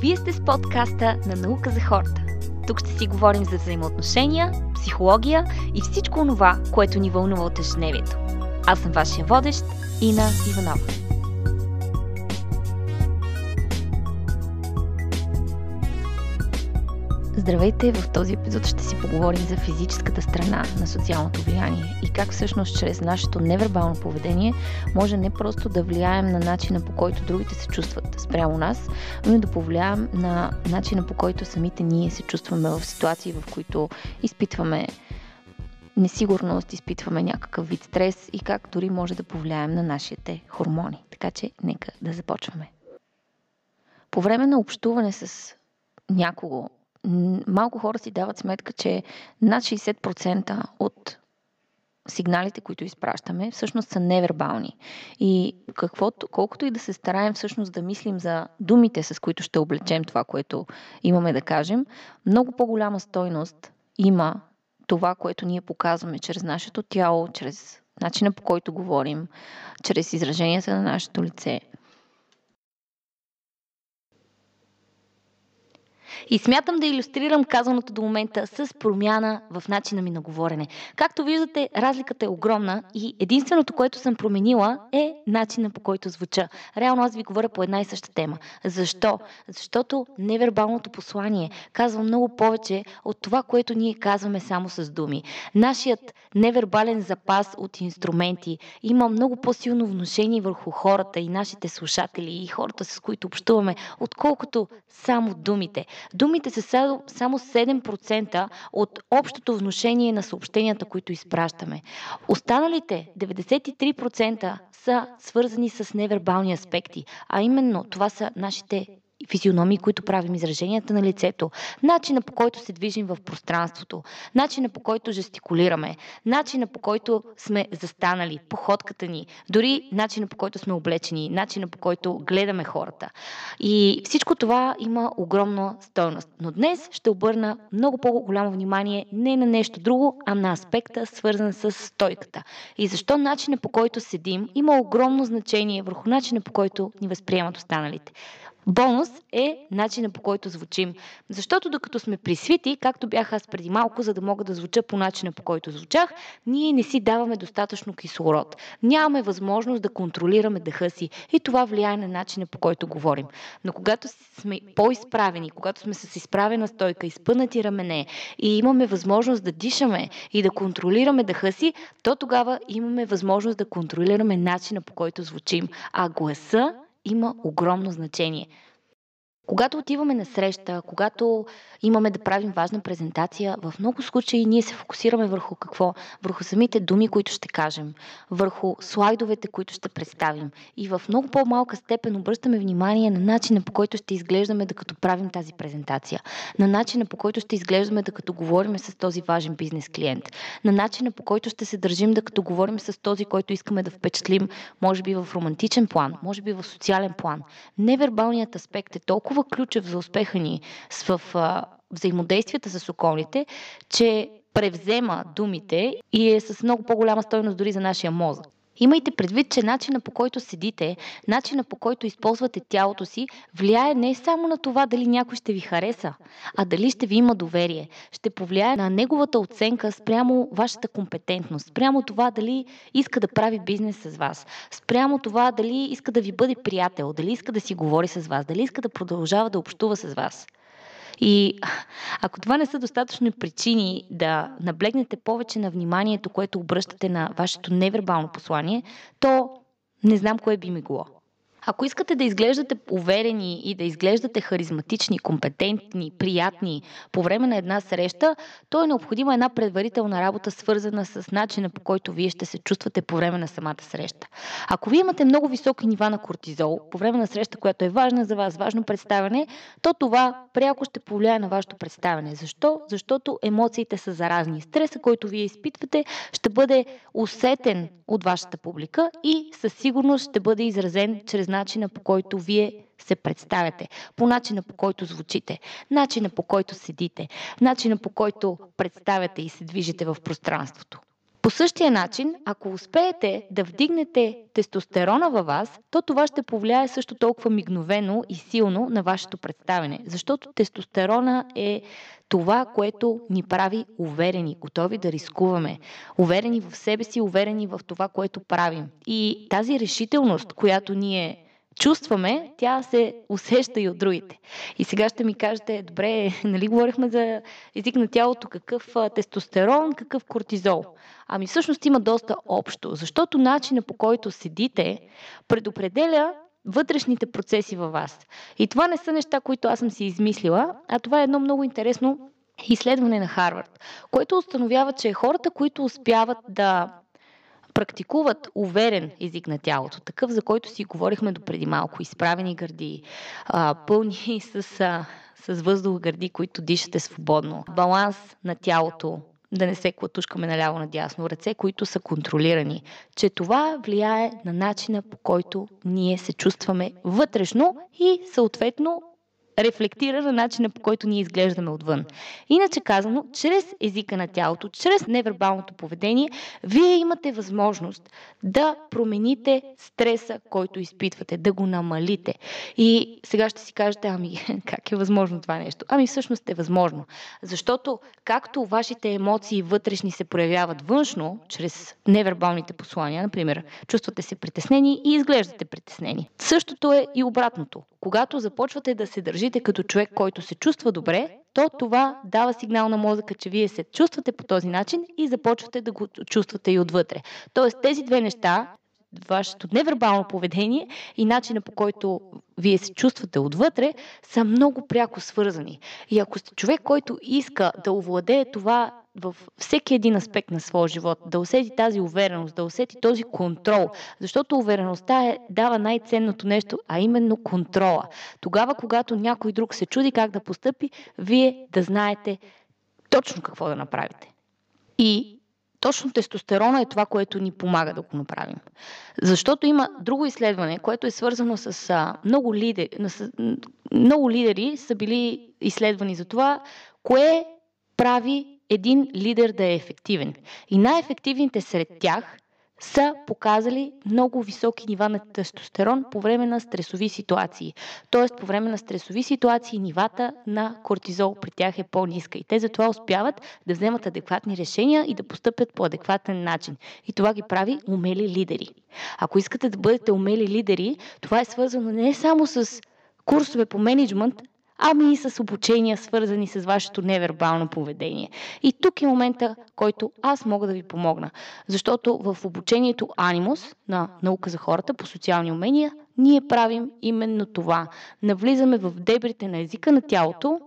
Вие сте с подкаста на Наука за хората. Тук ще си говорим за взаимоотношения, психология и всичко това, което ни вълнува от ежедневието. Аз съм вашия водещ, Ина Иванова. Здравейте! В този епизод ще си поговорим за физическата страна на социалното влияние и как всъщност чрез нашето невербално поведение може не просто да влияем на начина по който другите се чувстват спрямо нас, но и да повлияем на начина по който самите ние се чувстваме в ситуации, в които изпитваме несигурност, изпитваме някакъв вид стрес и как дори може да повлияем на нашите хормони. Така че нека да започваме. По време на общуване с някого малко хора си дават сметка, че над 60% от сигналите, които изпращаме, всъщност са невербални. И каквото, колкото и да се стараем всъщност да мислим за думите, с които ще облечем това, което имаме да кажем, много по-голяма стойност има това, което ние показваме чрез нашето тяло, чрез начина по който говорим, чрез израженията на нашето лице – И смятам да иллюстрирам казаното до момента с промяна в начина ми на говорене. Както виждате, разликата е огромна и единственото, което съм променила е начина по който звуча. Реално аз ви говоря по една и съща тема. Защо? Защото невербалното послание казва много повече от това, което ние казваме само с думи. Нашият невербален запас от инструменти има много по-силно вношение върху хората и нашите слушатели и хората, с които общуваме, отколкото само думите. Думите са само 7% от общото вношение на съобщенията, които изпращаме. Останалите 93% са свързани с невербални аспекти, а именно това са нашите физиономии, които правим, израженията на лицето, начина по който се движим в пространството, начина по който жестикулираме, начина по който сме застанали, походката ни, дори начина по който сме облечени, начина по който гледаме хората. И всичко това има огромна стойност. Но днес ще обърна много по-голямо внимание не на нещо друго, а на аспекта, свързан с стойката. И защо начина по който седим има огромно значение върху начина по който ни възприемат останалите. Бонус е начина по който звучим. Защото докато сме присвити, както бях аз преди малко, за да мога да звуча по начина по който звучах, ние не си даваме достатъчно кислород. Нямаме възможност да контролираме дъха си и това влияе на начина по който говорим. Но когато сме по-изправени, когато сме с изправена стойка, изпънати рамене и имаме възможност да дишаме и да контролираме дъха си, то тогава имаме възможност да контролираме начина по който звучим. А гласа има огромно значение. Когато отиваме на среща, когато имаме да правим важна презентация, в много случаи ние се фокусираме върху какво? Върху самите думи, които ще кажем, върху слайдовете, които ще представим. И в много по-малка степен обръщаме внимание на начина по който ще изглеждаме да като правим тази презентация, на начина по който ще изглеждаме да като говорим с този важен бизнес клиент, на начина по който ще се държим да като говорим с този, който искаме да впечатлим, може би в романтичен план, може би в социален план. Невербалният аспект е толкова толкова ключов за успеха ни в взаимодействията с околните, че превзема думите и е с много по-голяма стойност дори за нашия мозък. Имайте предвид, че начина по който седите, начина по който използвате тялото си, влияе не само на това дали някой ще ви хареса, а дали ще ви има доверие. Ще повлияе на неговата оценка спрямо вашата компетентност, спрямо това дали иска да прави бизнес с вас, спрямо това дали иска да ви бъде приятел, дали иска да си говори с вас, дали иска да продължава да общува с вас. И ако това не са достатъчно причини да наблегнете повече на вниманието, което обръщате на вашето невербално послание, то не знам кое би могло. Ако искате да изглеждате уверени и да изглеждате харизматични, компетентни, приятни по време на една среща, то е необходима една предварителна работа, свързана с начина по който вие ще се чувствате по време на самата среща. Ако вие имате много високи нива на кортизол по време на среща, която е важна за вас, важно представяне, то това пряко ще повлияе на вашето представяне. Защо? Защото емоциите са заразни. Стреса, който вие изпитвате, ще бъде усетен от вашата публика и със сигурност ще бъде изразен чрез начина по който вие се представяте, по начина по който звучите, начина по който седите, начина по който представяте и се движите в пространството. По същия начин, ако успеете да вдигнете тестостерона във вас, то това ще повлияе също толкова мигновено и силно на вашето представене. Защото тестостерона е това, което ни прави уверени, готови да рискуваме, уверени в себе си, уверени в това, което правим. И тази решителност, която ние чувстваме, тя се усеща и от другите. И сега ще ми кажете, добре, нали говорихме за език на тялото, какъв тестостерон, какъв кортизол. Ами всъщност има доста общо, защото начина по който седите предопределя вътрешните процеси във вас. И това не са неща, които аз съм си измислила, а това е едно много интересно изследване на Харвард, което установява, че хората, които успяват да практикуват уверен език на тялото, такъв за който си говорихме до преди малко, изправени гърди, пълни с, с въздух гърди, които дишате свободно, баланс на тялото, да не се клатушкаме наляво-надясно, ръце, които са контролирани, че това влияе на начина по който ние се чувстваме вътрешно и съответно рефлектира на начина по който ние изглеждаме отвън. Иначе казано, чрез езика на тялото, чрез невербалното поведение, вие имате възможност да промените стреса, който изпитвате, да го намалите. И сега ще си кажете, ами как е възможно това нещо? Ами всъщност е възможно. Защото както вашите емоции вътрешни се проявяват външно, чрез невербалните послания, например, чувствате се притеснени и изглеждате притеснени. Същото е и обратното. Когато започвате да се държите като човек, който се чувства добре, то това дава сигнал на мозъка, че вие се чувствате по този начин и започвате да го чувствате и отвътре. Тоест тези две неща, вашето невербално поведение и начина по който вие се чувствате отвътре, са много пряко свързани. И ако сте човек, който иска да овладее това в всеки един аспект на своя живот, да усети тази увереност, да усети този контрол, защото увереността е, дава най-ценното нещо, а именно контрола. Тогава, когато някой друг се чуди как да постъпи, вие да знаете точно какво да направите. И точно тестостерона е това, което ни помага да го направим. Защото има друго изследване, което е свързано с а, много, лидери, с, много лидери са били изследвани за това, кое прави един лидер да е ефективен. И най-ефективните сред тях са показали много високи нива на тестостерон по време на стресови ситуации. Тоест, по време на стресови ситуации нивата на кортизол при тях е по-ниска. И те затова успяват да вземат адекватни решения и да постъпят по адекватен начин. И това ги прави умели лидери. Ако искате да бъдете умели лидери, това е свързано не само с курсове по менеджмент, ами и с обучения, свързани с вашето невербално поведение. И тук е момента, който аз мога да ви помогна. Защото в обучението Animus на наука за хората по социални умения, ние правим именно това. Навлизаме в дебрите на езика на тялото,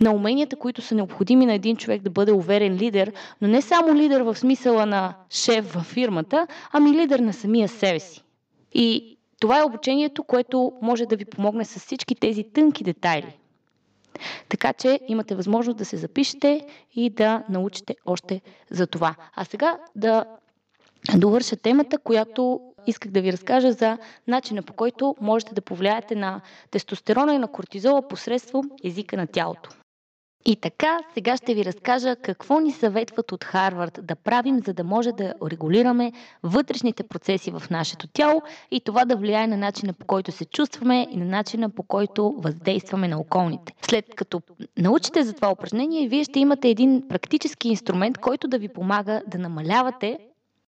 на уменията, които са необходими на един човек да бъде уверен лидер, но не само лидер в смисъла на шеф във фирмата, ами лидер на самия себе си. И това е обучението, което може да ви помогне с всички тези тънки детайли. Така че имате възможност да се запишете и да научите още за това. А сега да довърша темата, която исках да ви разкажа за начина по който можете да повлияете на тестостерона и на кортизола посредством езика на тялото. И така, сега ще ви разкажа какво ни съветват от Харвард да правим, за да може да регулираме вътрешните процеси в нашето тяло и това да влияе на начина по който се чувстваме и на начина по който въздействаме на околните. След като научите за това упражнение, вие ще имате един практически инструмент, който да ви помага да намалявате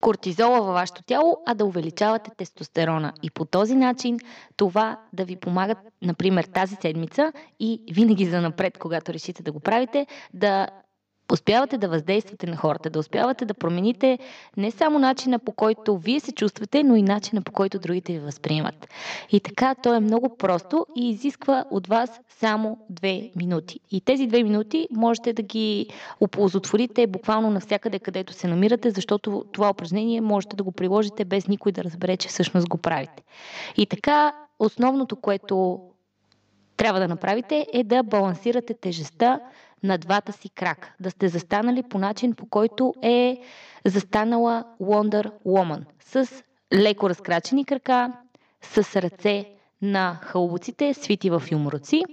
кортизола във вашето тяло, а да увеличавате тестостерона. И по този начин това да ви помага, например, тази седмица и винаги за напред, когато решите да го правите, да успявате да въздействате на хората, да успявате да промените не само начина по който вие се чувствате, но и начина по който другите ви възприемат. И така, то е много просто и изисква от вас само две минути. И тези две минути можете да ги оползотворите буквално навсякъде, където се намирате, защото това упражнение можете да го приложите без никой да разбере, че всъщност го правите. И така, основното, което трябва да направите е да балансирате тежестта на двата си крака. Да сте застанали по начин, по който е застанала Wonder Woman. С леко разкрачени крака, с ръце на хълбоците, свити в юмруци,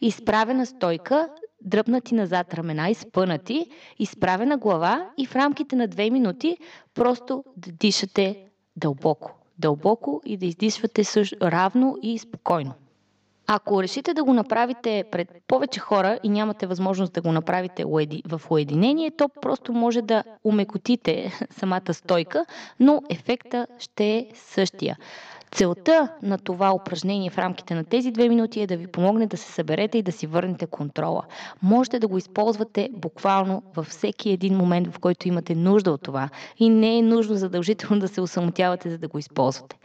изправена стойка, дръпнати назад рамена, изпънати, изправена глава и в рамките на 2 минути просто да дишате дълбоко. Дълбоко и да издишвате също равно и спокойно. Ако решите да го направите пред повече хора и нямате възможност да го направите в уединение, то просто може да умекотите самата стойка, но ефекта ще е същия. Целта на това упражнение в рамките на тези две минути е да ви помогне да се съберете и да си върнете контрола. Можете да го използвате буквално във всеки един момент, в който имате нужда от това. И не е нужно задължително да се усамотявате, за да го използвате.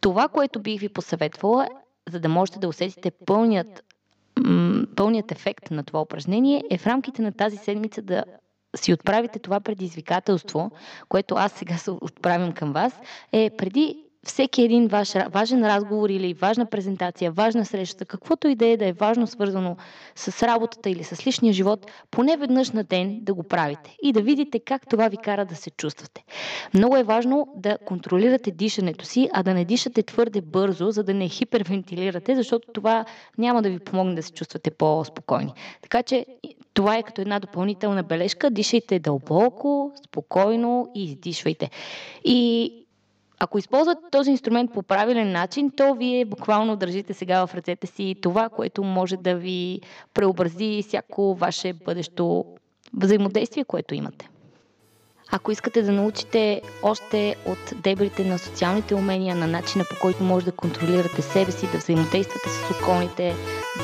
Това, което бих ви посъветвала, за да можете да усетите пълният, пълният ефект на това упражнение, е в рамките на тази седмица да си отправите това предизвикателство, което аз сега се отправям към вас, е преди всеки един ваш, важен разговор или важна презентация, важна среща, каквото и да е да е важно свързано с работата или с личния живот, поне веднъж на ден да го правите и да видите как това ви кара да се чувствате. Много е важно да контролирате дишането си, а да не дишате твърде бързо, за да не хипервентилирате, защото това няма да ви помогне да се чувствате по-спокойни. Така че това е като една допълнителна бележка. Дишайте дълбоко, спокойно и издишвайте. И ако използвате този инструмент по правилен начин, то вие буквално държите сега в ръцете си това, което може да ви преобрази всяко ваше бъдещо взаимодействие, което имате. Ако искате да научите още от дебрите на социалните умения, на начина по който може да контролирате себе си, да взаимодействате с околните,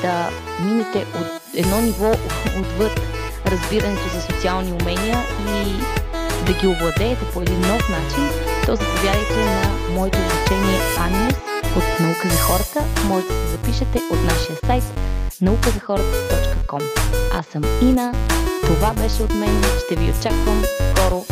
да минете от едно ниво отвъд разбирането за социални умения и да ги овладеете по един нов начин, то заповядайте на моето обучение Аниус от Наука за хората. Може да се запишете от нашия сайт nauказахората.com Аз съм Ина. Това беше от мен. Ще ви очаквам скоро